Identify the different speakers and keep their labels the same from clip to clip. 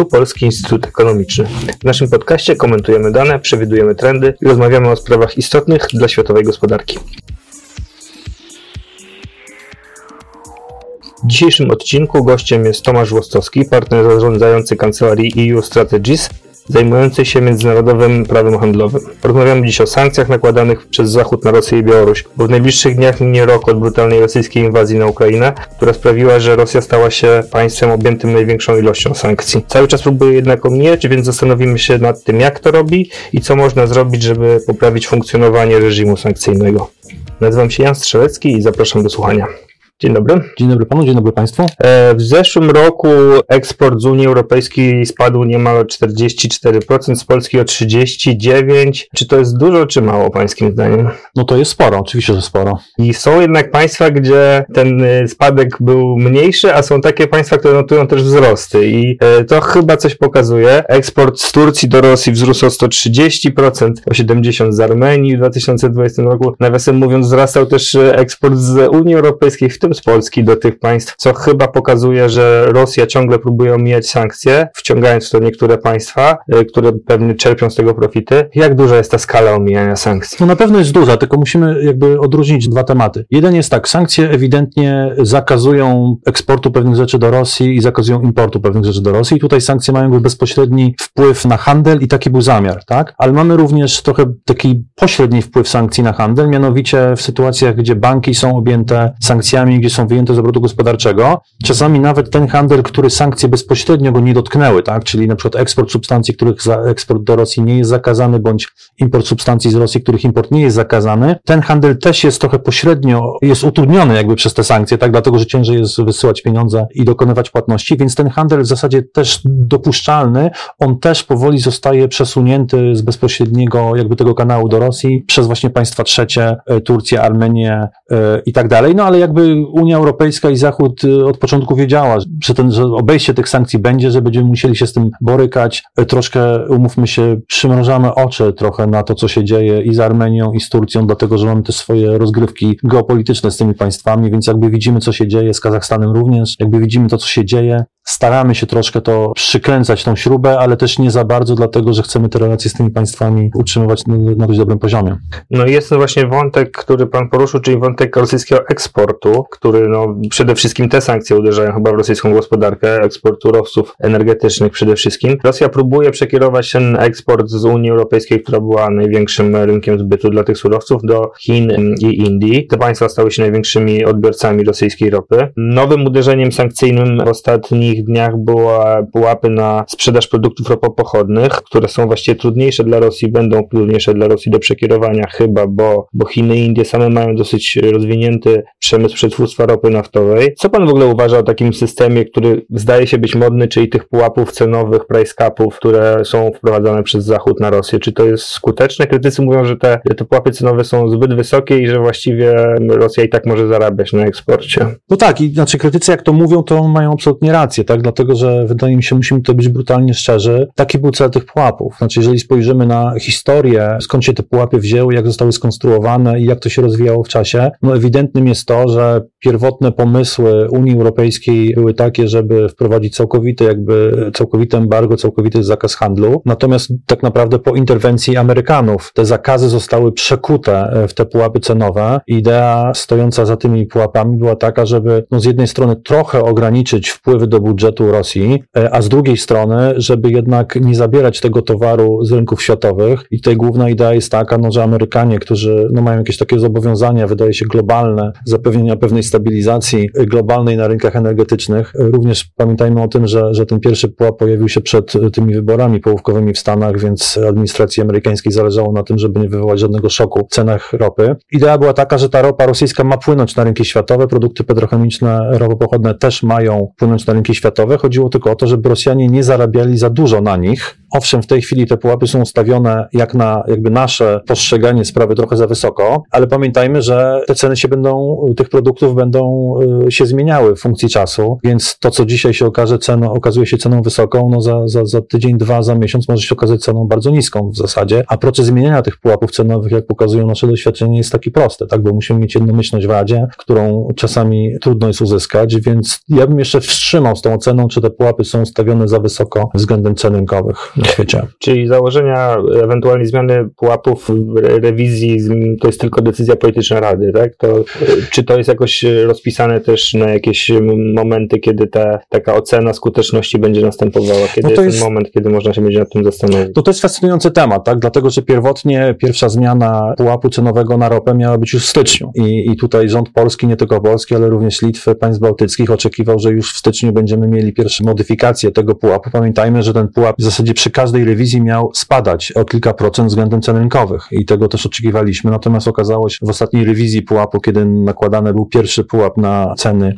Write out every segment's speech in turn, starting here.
Speaker 1: Tu Polski Instytut Ekonomiczny. W naszym podcaście komentujemy dane, przewidujemy trendy i rozmawiamy o sprawach istotnych dla światowej gospodarki. W dzisiejszym odcinku gościem jest Tomasz Włostowski, partner zarządzający kancelarii EU Strategies, zajmujący się międzynarodowym prawem handlowym. Porozmawiamy dziś o sankcjach nakładanych przez Zachód na Rosję i Białoruś, bo w najbliższych dniach minie rok od brutalnej rosyjskiej inwazji na Ukrainę, która sprawiła, że Rosja stała się państwem objętym największą ilością sankcji. Cały czas próbuje jednak omijać, więc zastanowimy się nad tym, jak to robi i co można zrobić, żeby poprawić funkcjonowanie reżimu sankcyjnego. Nazywam się Jan Strzelecki i zapraszam do słuchania. Dzień dobry.
Speaker 2: Dzień dobry panu, dzień dobry państwu.
Speaker 1: E, w zeszłym roku eksport z Unii Europejskiej spadł niemal o 44%, z Polski o 39%. Czy to jest dużo, czy mało pańskim zdaniem?
Speaker 2: No to jest sporo, oczywiście, że sporo.
Speaker 1: I są jednak państwa, gdzie ten e, spadek był mniejszy, a są takie państwa, które notują też wzrosty i e, to chyba coś pokazuje. Eksport z Turcji do Rosji wzrósł o 130%, o 70% z Armenii w 2020 roku. Nawiasem mówiąc, wzrastał też eksport z Unii Europejskiej, w tym z Polski do tych państw, co chyba pokazuje, że Rosja ciągle próbuje omijać sankcje, wciągając w to niektóre państwa, y, które pewnie czerpią z tego profity. Jak duża jest ta skala omijania sankcji?
Speaker 2: No na pewno jest duża, tylko musimy jakby odróżnić dwa tematy. Jeden jest tak, sankcje ewidentnie zakazują eksportu pewnych rzeczy do Rosji i zakazują importu pewnych rzeczy do Rosji. I tutaj sankcje mają bezpośredni wpływ na handel i taki był zamiar, tak? Ale mamy również trochę taki pośredni wpływ sankcji na handel, mianowicie w sytuacjach, gdzie banki są objęte sankcjami, gdzie są wyjęte z obrotu gospodarczego. Czasami nawet ten handel, który sankcje bezpośrednio go nie dotknęły, tak? czyli na przykład eksport substancji, których za eksport do Rosji nie jest zakazany, bądź import substancji z Rosji, których import nie jest zakazany, ten handel też jest trochę pośrednio, jest utrudniony jakby przez te sankcje, tak? dlatego że ciężej jest wysyłać pieniądze i dokonywać płatności, więc ten handel w zasadzie też dopuszczalny, on też powoli zostaje przesunięty z bezpośredniego jakby tego kanału do Rosji przez właśnie państwa trzecie, e, Turcję, Armenię e, i tak dalej, no ale jakby Unia Europejska i Zachód y, od początku wiedziała, że, ten, że obejście tych sankcji będzie, że będziemy musieli się z tym borykać. Y, troszkę, umówmy się, przymrożamy oczy trochę na to, co się dzieje i z Armenią, i z Turcją, dlatego, że mamy te swoje rozgrywki geopolityczne z tymi państwami, więc jakby widzimy, co się dzieje, z Kazachstanem również, jakby widzimy to, co się dzieje, staramy się troszkę to przykręcać, tą śrubę, ale też nie za bardzo, dlatego że chcemy te relacje z tymi państwami utrzymywać na, na dość dobrym poziomie.
Speaker 1: No i jest to właśnie wątek, który Pan poruszył, czyli wątek rosyjskiego eksportu, który no, przede wszystkim te sankcje uderzają chyba w rosyjską gospodarkę, eksport surowców energetycznych przede wszystkim. Rosja próbuje przekierować ten eksport z Unii Europejskiej, która była największym rynkiem zbytu dla tych surowców, do Chin i Indii. Te państwa stały się największymi odbiorcami rosyjskiej ropy. Nowym uderzeniem sankcyjnym w ostatnich dniach była pułapy na sprzedaż produktów ropopochodnych, które są właściwie trudniejsze dla Rosji, będą trudniejsze dla Rosji do przekierowania chyba, bo, bo Chiny i Indie same mają dosyć rozwinięty przemysł przetwórstwa ropy naftowej. Co pan w ogóle uważa o takim systemie, który zdaje się być modny, czyli tych pułapów cenowych, price capów, które są wprowadzane przez Zachód na Rosję? Czy to jest skuteczne? Krytycy mówią, że te, te pułapy cenowe są zbyt wysokie i że właściwie Rosja i tak może zarabiać na eksporcie.
Speaker 2: No tak, i znaczy krytycy jak to mówią, to mają absolutnie rację tak? Dlatego, że wydaje mi się, musimy to być brutalnie szczerzy. Taki był cel tych pułapów. Znaczy, jeżeli spojrzymy na historię, skąd się te pułapy wzięły, jak zostały skonstruowane i jak to się rozwijało w czasie, no ewidentnym jest to, że pierwotne pomysły Unii Europejskiej były takie, żeby wprowadzić całkowity, jakby całkowite embargo, całkowity zakaz handlu. Natomiast tak naprawdę po interwencji Amerykanów te zakazy zostały przekute w te pułapy cenowe. Idea stojąca za tymi pułapami była taka, żeby no, z jednej strony trochę ograniczyć wpływy do budżetu, budżetu Rosji, e, a z drugiej strony, żeby jednak nie zabierać tego towaru z rynków światowych. I tutaj główna idea jest taka, no, że Amerykanie, którzy no, mają jakieś takie zobowiązania, wydaje się globalne, zapewnienia pewnej stabilizacji globalnej na rynkach energetycznych. Również pamiętajmy o tym, że, że ten pierwszy pułap pojawił się przed tymi wyborami połówkowymi w Stanach, więc administracji amerykańskiej zależało na tym, żeby nie wywołać żadnego szoku w cenach ropy. Idea była taka, że ta ropa rosyjska ma płynąć na rynki światowe, produkty petrochemiczne, ropopochodne też mają płynąć na rynki światowe. Chodziło tylko o to, żeby Rosjanie nie zarabiali za dużo na nich, owszem, w tej chwili te pułapy są ustawione jak na jakby nasze postrzeganie sprawy trochę za wysoko, ale pamiętajmy, że te ceny się będą, tych produktów będą y, się zmieniały w funkcji czasu, więc to, co dzisiaj się okaże ceną, okazuje się ceną wysoką, no za, za, za tydzień, dwa, za miesiąc może się okazać ceną bardzo niską w zasadzie, a proces zmieniania tych pułapów cenowych, jak pokazują nasze doświadczenia, jest taki prosty, tak, bo musimy mieć jednomyślność w Radzie, którą czasami trudno jest uzyskać, więc ja bym jeszcze wstrzymał z tą oceną, czy te pułapy są ustawione za wysoko względem cen rynkowych
Speaker 1: Czyli założenia ewentualnej zmiany pułapów rewizji to jest tylko decyzja polityczna Rady, tak? To, czy to jest jakoś rozpisane też na jakieś momenty, kiedy ta taka ocena skuteczności będzie następowała? Kiedy no to jest, jest ten moment, kiedy można się będzie nad tym zastanowić?
Speaker 2: To, to jest fascynujący temat, tak? Dlatego, że pierwotnie pierwsza zmiana pułapu cenowego na ropę miała być już w styczniu i, i tutaj rząd polski, nie tylko polski, ale również Litwy, państw bałtyckich oczekiwał, że już w styczniu będziemy mieli pierwsze modyfikacje tego pułapu. Pamiętajmy, że ten pułap w zasadzie przy każdej rewizji miał spadać o kilka procent względem cen rynkowych i tego też oczekiwaliśmy. Natomiast okazało się w ostatniej rewizji pułapu, kiedy nakładany był pierwszy pułap na ceny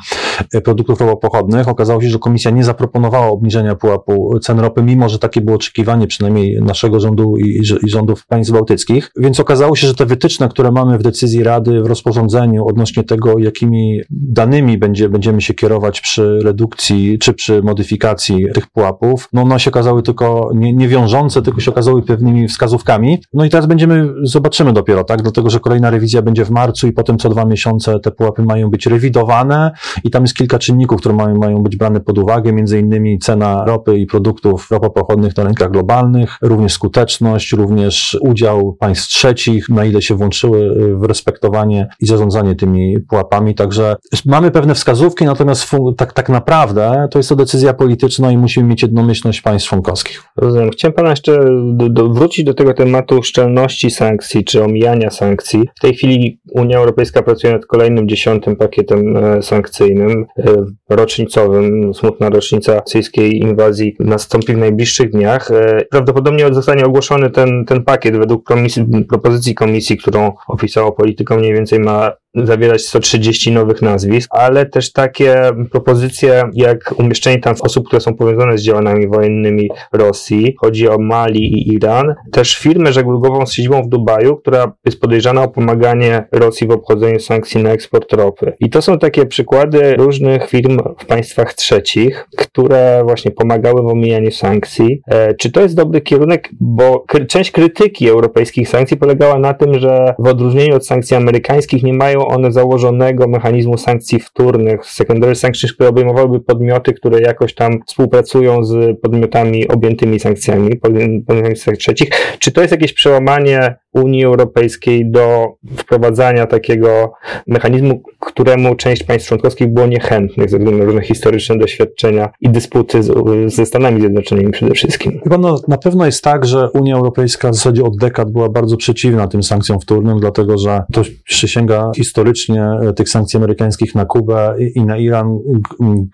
Speaker 2: e, produktów ropopochodnych, okazało się, że komisja nie zaproponowała obniżenia pułapu cen ropy, mimo że takie było oczekiwanie przynajmniej naszego rządu i, i rządów państw bałtyckich. Więc okazało się, że te wytyczne, które mamy w decyzji Rady, w rozporządzeniu odnośnie tego, jakimi danymi będzie, będziemy się kierować przy redukcji czy przy modyfikacji tych pułapów, no one się okazały tylko nie, nie wiążące, tylko się okazały pewnymi wskazówkami. No i teraz będziemy, zobaczymy dopiero, tak? Dlatego, że kolejna rewizja będzie w marcu i potem co dwa miesiące te pułapy mają być rewidowane i tam jest kilka czynników, które mają, mają być brane pod uwagę, między innymi cena ropy i produktów ropopochodnych na rynkach globalnych, również skuteczność, również udział państw trzecich, na ile się włączyły w respektowanie i zarządzanie tymi pułapami. Także mamy pewne wskazówki, natomiast tak, tak naprawdę to jest to decyzja polityczna i musimy mieć jednomyślność państw członkowskich.
Speaker 1: Rozumiem. Chciałem Pana jeszcze do, do, wrócić do tego tematu szczelności sankcji czy omijania sankcji. W tej chwili Unia Europejska pracuje nad kolejnym dziesiątym pakietem e, sankcyjnym, e, rocznicowym. Smutna rocznica rosyjskiej inwazji nastąpi w najbliższych dniach. E, prawdopodobnie zostanie ogłoszony ten, ten pakiet według komisji, propozycji komisji, którą opisało polityką, mniej więcej ma zawierać 130 nowych nazwisk, ale też takie propozycje jak umieszczenie tam osób, które są powiązane z działaniami wojennymi Rosji. Chodzi o Mali i Iran. Też firmę żeglugową z siedzibą w Dubaju, która jest podejrzana o pomaganie Rosji w obchodzeniu sankcji na eksport ropy. I to są takie przykłady różnych firm w państwach trzecich, które właśnie pomagały w omijaniu sankcji. E, czy to jest dobry kierunek? Bo część krytyki europejskich sankcji polegała na tym, że w odróżnieniu od sankcji amerykańskich nie mają one założonego mechanizmu sankcji wtórnych, secondary sanctions, które obejmowałyby podmioty, które jakoś tam współpracują z podmiotami objętymi sankcjami, podmiotami trzecich. Czy to jest jakieś przełamanie Unii Europejskiej do wprowadzania takiego mechanizmu, któremu część państw członkowskich było niechętnych ze względu na różne historyczne doświadczenia i dysputy z, ze Stanami Zjednoczonymi przede wszystkim.
Speaker 2: Chyba no, na pewno jest tak, że Unia Europejska w zasadzie od dekad była bardzo przeciwna tym sankcjom wtórnym, dlatego że to przysięga historycznie e, tych sankcji amerykańskich na Kubę i, i na Iran,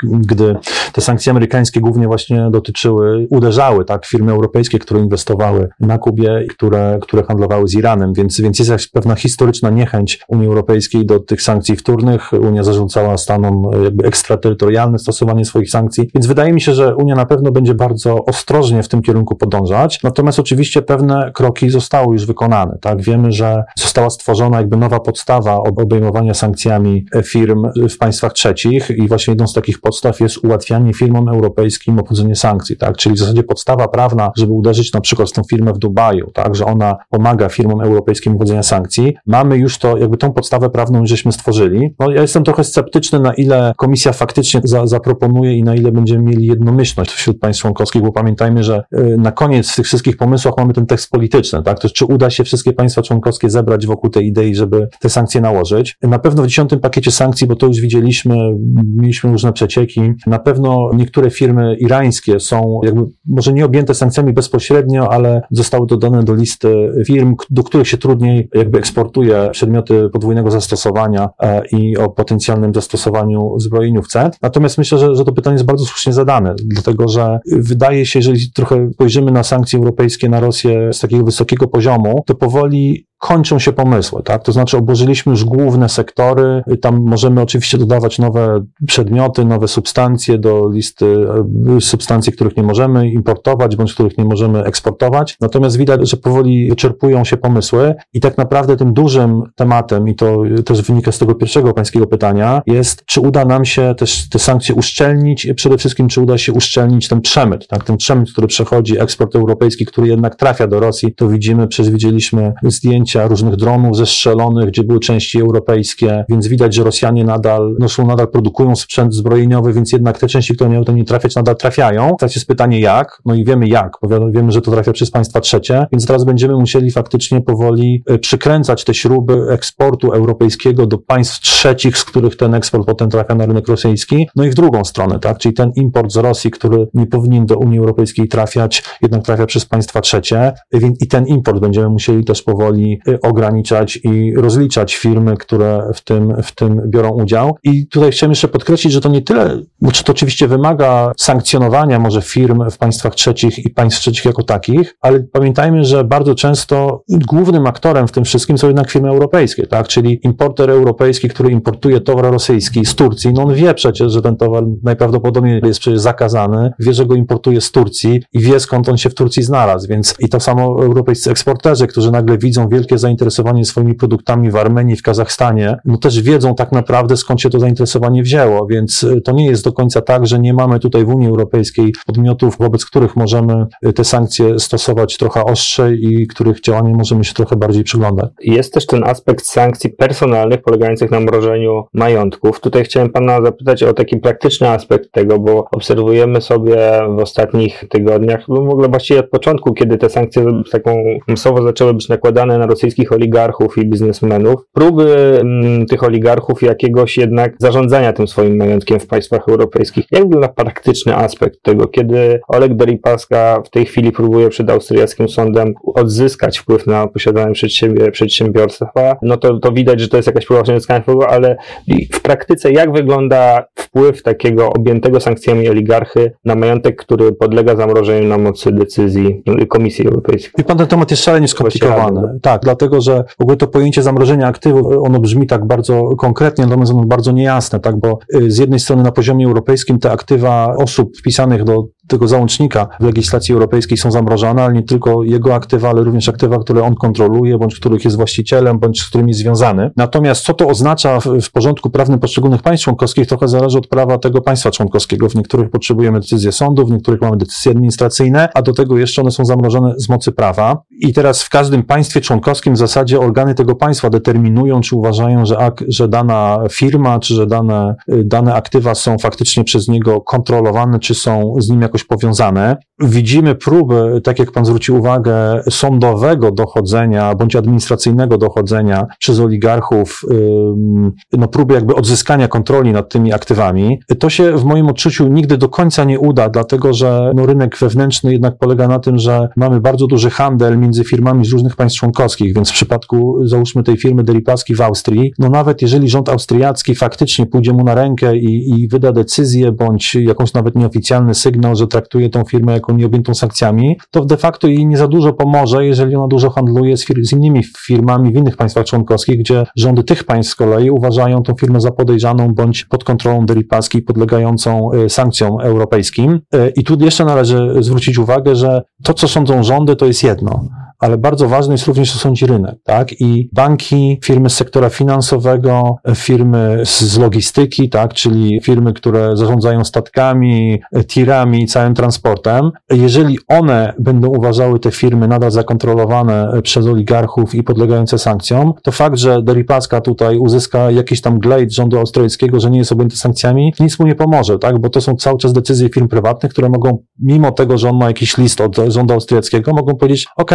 Speaker 2: gdy te sankcje amerykańskie głównie właśnie dotyczyły, uderzały tak, firmy europejskie, które inwestowały na Kubie które, które handlowały z Iranem, więc, więc jest pewna historyczna niechęć Unii Europejskiej do tych sankcji wtórnych. Unia zarzucała Stanom jakby ekstraterytorialne stosowanie swoich sankcji, więc wydaje mi się, że Unia na pewno będzie bardzo ostrożnie w tym kierunku podążać. Natomiast oczywiście pewne kroki zostały już wykonane. Tak? Wiemy, że została stworzona jakby nowa podstawa obejmowania sankcjami firm w państwach trzecich i właśnie jedną z takich podstaw jest ułatwianie firmom europejskim obchodzenie sankcji, tak? Czyli w zasadzie podstawa prawna, żeby uderzyć na przykład w tą firmę w Dubaju, tak? Że ona pomaga firmom europejskim wchodzenia sankcji. Mamy już to, jakby tą podstawę prawną żeśmy stworzyli. No, ja jestem trochę sceptyczny, na ile komisja faktycznie za, zaproponuje i na ile będziemy mieli jednomyślność wśród państw członkowskich, bo pamiętajmy, że y, na koniec w tych wszystkich pomysłach mamy ten tekst polityczny, tak? To czy uda się wszystkie państwa członkowskie zebrać wokół tej idei, żeby te sankcje nałożyć? Na pewno w dziesiątym pakiecie sankcji, bo to już widzieliśmy, mieliśmy różne przecieki, na pewno niektóre firmy irańskie są jakby może nie objęte sankcjami bezpośrednio, ale zostały dodane do listy firm, do których się trudniej jakby eksportuje przedmioty podwójnego zastosowania e, i o potencjalnym zastosowaniu zbrojeniów C. Natomiast myślę, że, że to pytanie jest bardzo słusznie zadane, dlatego że wydaje się, jeżeli trochę spojrzymy na sankcje europejskie na Rosję z takiego wysokiego poziomu, to powoli kończą się pomysły, tak? To znaczy obłożyliśmy już główne sektory, tam możemy oczywiście dodawać nowe przedmioty, nowe substancje do listy e, substancji, których nie możemy importować, bądź których nie możemy eksportować. Natomiast widać, że powoli wyczerpują się pomysły i tak naprawdę tym dużym tematem, i to też wynika z tego pierwszego pańskiego pytania, jest, czy uda nam się też te sankcje uszczelnić i przede wszystkim, czy uda się uszczelnić ten przemyt, tak? Ten przemyt, który przechodzi, eksport europejski, który jednak trafia do Rosji, to widzimy, przecież widzieliśmy zdjęcia różnych dronów zestrzelonych, gdzie były części europejskie, więc widać, że Rosjanie nadal, no, nadal produkują sprzęt zbrojeniowy, więc jednak te części, które miały tam nie trafiać, nadal trafiają. Teraz jest pytanie jak, no i wiemy jak, bo wiemy, że to trafia przez państwa trzecie, więc teraz będziemy musieli faktycznie powoli e, przykręcać te śruby eksportu europejskiego do państw trzecich, z których ten eksport potem trafia na rynek rosyjski, no i w drugą stronę, tak, czyli ten import z Rosji, który nie powinien do Unii Europejskiej trafiać, jednak trafia przez państwa trzecie. I ten import będziemy musieli też powoli e, ograniczać i rozliczać firmy, które w tym, w tym biorą udział. I tutaj chciałem jeszcze podkreślić, że to nie tyle, bo to oczywiście wymaga sankcjonowania może firm w państwach trzecich i państw trzecich jako takich, ale pamiętajmy, że bardzo często głównym aktorem w tym wszystkim są jednak firmy europejskie, tak? Czyli importer europejski, który importuje towar rosyjski z Turcji, no on wie przecież, że ten towar najprawdopodobniej jest przecież zakazany, wie, że go importuje z Turcji i wie skąd on się w Turcji znalazł, więc i to samo europejscy eksporterzy, którzy nagle widzą wielkie zainteresowanie swoimi produktami w Armenii, w Kazachstanie, no też wiedzą tak naprawdę skąd się to zainteresowanie wzięło, więc y, to nie jest do końca tak, że nie mamy tutaj w Unii Europejskiej podmiotów, wobec których możemy y, te sankcje stosować trochę ostrzej i których działaniom możemy się trochę bardziej przyglądać.
Speaker 1: Jest też ten aspekt sankcji personalnych polegających na mrożeniu majątków. Tutaj chciałem Pana zapytać o taki praktyczny aspekt tego, bo obserwujemy sobie w ostatnich tygodniach, no w ogóle właściwie od początku, kiedy te sankcje taką masowo zaczęły być nakładane na rosyjskich oligarchów i biznesmenów, próby mm, tych oligarchów jakiegoś jednak zarządzania tym swoim majątkiem w państwach europejskich. Jak wygląda praktyczny aspekt tego, kiedy Oleg Deripaska w tej chwili próbuje przed austriackim sądem odzyskać wpływ na posiadane przedsiębiorstwa, no to, to widać, że to jest jakaś próba wpływu, ale w praktyce jak wygląda wpływ takiego objętego sankcjami oligarchy na majątek, który podlega zamrożeniu na mocy decyzji Komisji Europejskiej?
Speaker 2: I pan ten temat jest szalenie skomplikowany. Tak, dlatego, że w ogóle to pojęcie zamrożenia aktywów, ono brzmi tak bardzo konkretnie, natomiast ono bardzo niejasne, tak, bo y, z jednej strony na poziomie europejskim te aktywa osób wpisanych do tego załącznika w legislacji europejskiej są zamrożone, ale nie tylko jego aktywa, ale również aktywa, które on kontroluje, bądź których jest właścicielem, bądź z którymi jest związany. Natomiast co to oznacza w, w porządku prawnym poszczególnych państw członkowskich, trochę zależy od prawa tego państwa członkowskiego. W niektórych potrzebujemy decyzje sądu, w niektórych mamy decyzje administracyjne, a do tego jeszcze one są zamrożone z mocy prawa. I teraz w każdym państwie członkowskim w zasadzie organy tego państwa determinują, czy uważają, że, ak, że dana firma, czy że dane, dane aktywa są faktycznie przez niego kontrolowane, czy są z nim jakoś powiązane. Widzimy próby, tak jak pan zwrócił uwagę, sądowego dochodzenia bądź administracyjnego dochodzenia przez oligarchów, no próby jakby odzyskania kontroli nad tymi aktywami. To się w moim odczuciu nigdy do końca nie uda, dlatego że no, rynek wewnętrzny jednak polega na tym, że mamy bardzo duży handel między firmami z różnych państw członkowskich, więc w przypadku załóżmy tej firmy Deripaski w Austrii, no nawet jeżeli rząd austriacki faktycznie pójdzie mu na rękę i, i wyda decyzję bądź jakąś nawet nieoficjalny sygnał, że traktuje tą firmę jako nieobjętą sankcjami, to de facto jej nie za dużo pomoże, jeżeli ona dużo handluje z, fir z innymi firmami w innych państwach członkowskich, gdzie rządy tych państw z kolei uważają tą firmę za podejrzaną bądź pod kontrolą Deripaski podlegającą y, sankcjom europejskim. Y, I tu jeszcze należy zwrócić uwagę, że to, co sądzą rządy, to jest jedno ale bardzo ważny jest również, co sądzi rynek, tak? I banki, firmy z sektora finansowego, firmy z logistyki, tak? Czyli firmy, które zarządzają statkami, tirami, całym transportem. Jeżeli one będą uważały te firmy nadal zakontrolowane przez oligarchów i podlegające sankcjom, to fakt, że Deripaska tutaj uzyska jakiś tam glejt rządu australijskiego, że nie jest objęty sankcjami, nic mu nie pomoże, tak? Bo to są cały czas decyzje firm prywatnych, które mogą, mimo tego, że on ma jakiś list od rządu austriackiego, mogą powiedzieć, OK,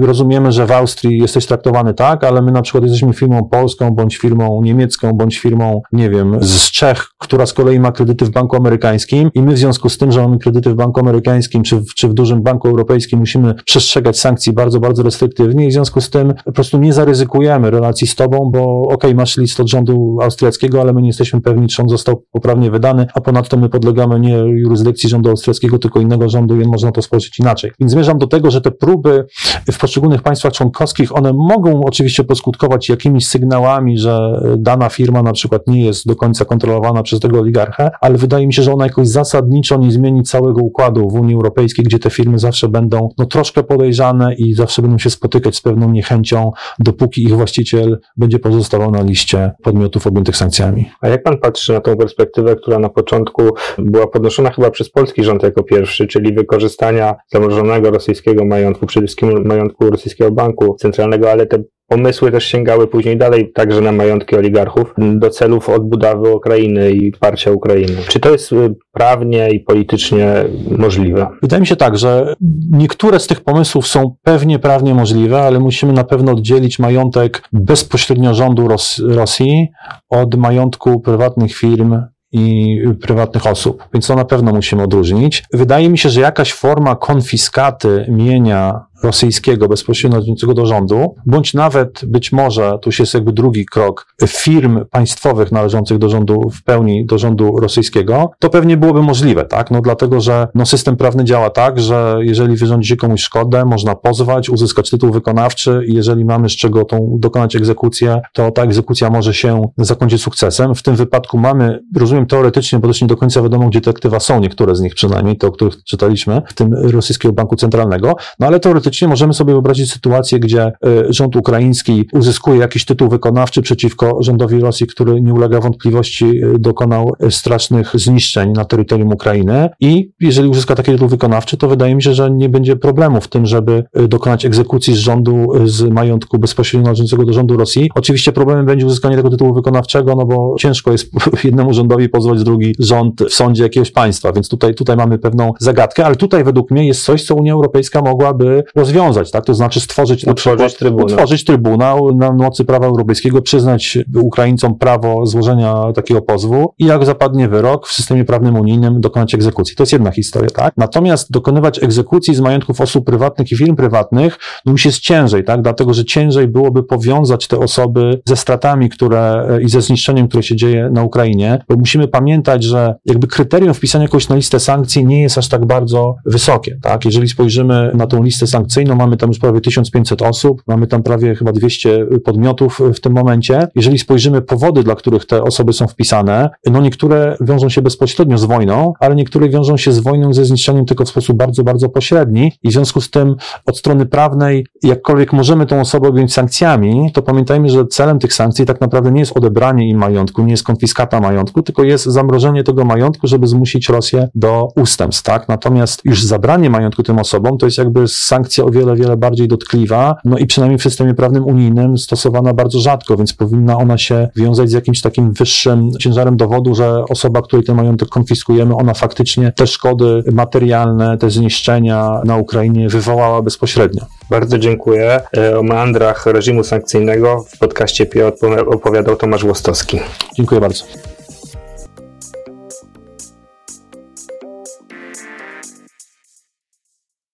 Speaker 2: rozumiemy, że w Austrii jesteś traktowany tak, ale my na przykład jesteśmy firmą polską, bądź firmą niemiecką, bądź firmą, nie wiem, z Czech, która z kolei ma kredyty w banku amerykańskim i my w związku z tym, że mamy kredyty w banku amerykańskim, czy w, czy w dużym banku europejskim, musimy przestrzegać sankcji bardzo, bardzo restriktywnie i w związku z tym po prostu nie zaryzykujemy relacji z tobą, bo okej, okay, masz list od rządu austriackiego, ale my nie jesteśmy pewni, czy on został poprawnie wydany, a ponadto my podlegamy nie jurysdykcji rządu austriackiego, tylko innego rządu i można to spojrzeć inaczej. Więc zmierzam do tego, że te próby w poszczególnych państwach członkowskich, one mogą oczywiście poskutkować jakimiś sygnałami, że dana firma na przykład nie jest do końca kontrolowana przez tego oligarchę, ale wydaje mi się, że ona jakoś zasadniczo nie zmieni całego układu w Unii Europejskiej, gdzie te firmy zawsze będą no, troszkę podejrzane i zawsze będą się spotykać z pewną niechęcią, dopóki ich właściciel będzie pozostawał na liście podmiotów objętych sankcjami.
Speaker 1: A jak pan patrzy na tą perspektywę, która na początku była podnoszona chyba przez polski rząd jako pierwszy, czyli wykorzystania zamrożonego rosyjskiego majątku, przede wszystkim majątku rosyjskiego banku centralnego, ale te Pomysły też sięgały później dalej, także na majątki oligarchów, do celów odbudowy Ukrainy i wsparcia Ukrainy. Czy to jest y, prawnie i politycznie możliwe?
Speaker 2: Wydaje mi się tak, że niektóre z tych pomysłów są pewnie prawnie możliwe, ale musimy na pewno oddzielić majątek bezpośrednio rządu Ros Rosji od majątku prywatnych firm i prywatnych osób, więc to na pewno musimy odróżnić. Wydaje mi się, że jakaś forma konfiskaty mienia rosyjskiego bezpośrednio należącego do rządu, bądź nawet być może, tu jest jakby drugi krok, firm państwowych należących do rządu w pełni, do rządu rosyjskiego, to pewnie byłoby możliwe, tak? No dlatego, że no, system prawny działa tak, że jeżeli wyrządzi się komuś szkodę, można pozwać, uzyskać tytuł wykonawczy i jeżeli mamy z czego tą dokonać egzekucję, to ta egzekucja może się zakończyć sukcesem. W tym wypadku mamy, rozumiem teoretycznie, bo też nie do końca wiadomo, gdzie te aktywa są, niektóre z nich przynajmniej, te, o których czytaliśmy, w tym rosyjskiego banku centralnego, no ale teoretycznie teoretycznie możemy sobie wyobrazić sytuację, gdzie e, rząd ukraiński uzyskuje jakiś tytuł wykonawczy przeciwko rządowi Rosji, który nie ulega wątpliwości e, dokonał e, strasznych zniszczeń na terytorium Ukrainy i jeżeli uzyska taki tytuł wykonawczy, to wydaje mi się, że nie będzie problemu w tym, żeby dokonać egzekucji z rządu, z majątku bezpośrednio należącego do rządu Rosji. Oczywiście problemem będzie uzyskanie tego tytułu wykonawczego, no bo ciężko jest jednemu rządowi pozwać drugi rząd w sądzie jakiegoś państwa, więc tutaj, tutaj mamy pewną zagadkę, ale tutaj według mnie jest coś, co Unia Europejska mogłaby rozwiązać, tak? To znaczy stworzyć
Speaker 1: utworzyć przykład, trybunał.
Speaker 2: utworzyć trybunał na mocy prawa europejskiego, przyznać Ukraińcom prawo złożenia takiego pozwu i jak zapadnie wyrok w systemie prawnym unijnym dokonać egzekucji. To jest jedna historia, tak? Natomiast dokonywać egzekucji z majątków osób prywatnych i firm prywatnych no już jest ciężej, tak? Dlatego, że ciężej byłoby powiązać te osoby ze stratami, które i ze zniszczeniem, które się dzieje na Ukrainie, bo musimy pamiętać, że jakby kryterium wpisania kogoś na listę sankcji nie jest aż tak bardzo wysokie, tak? Jeżeli spojrzymy na tą listę sankcji Mamy tam już prawie 1500 osób, mamy tam prawie chyba 200 podmiotów w tym momencie. Jeżeli spojrzymy powody, dla których te osoby są wpisane, no niektóre wiążą się bezpośrednio z wojną, ale niektóre wiążą się z wojną ze zniszczeniem tylko w sposób bardzo, bardzo pośredni i w związku z tym od strony prawnej, jakkolwiek możemy tą osobę objąć sankcjami, to pamiętajmy, że celem tych sankcji tak naprawdę nie jest odebranie im majątku, nie jest konfiskata majątku, tylko jest zamrożenie tego majątku, żeby zmusić Rosję do ustępstw, tak? Natomiast już zabranie majątku tym osobom to jest jakby sankcja o wiele, wiele bardziej dotkliwa, no i przynajmniej w systemie prawnym unijnym stosowana bardzo rzadko, więc powinna ona się wiązać z jakimś takim wyższym ciężarem dowodu, że osoba, której ten majątek konfiskujemy, ona faktycznie te szkody materialne, te zniszczenia na Ukrainie wywołała bezpośrednio.
Speaker 1: Bardzo dziękuję. E, o meandrach reżimu sankcyjnego w podcaście PIO opowiadał Tomasz Łostowski.
Speaker 2: Dziękuję bardzo.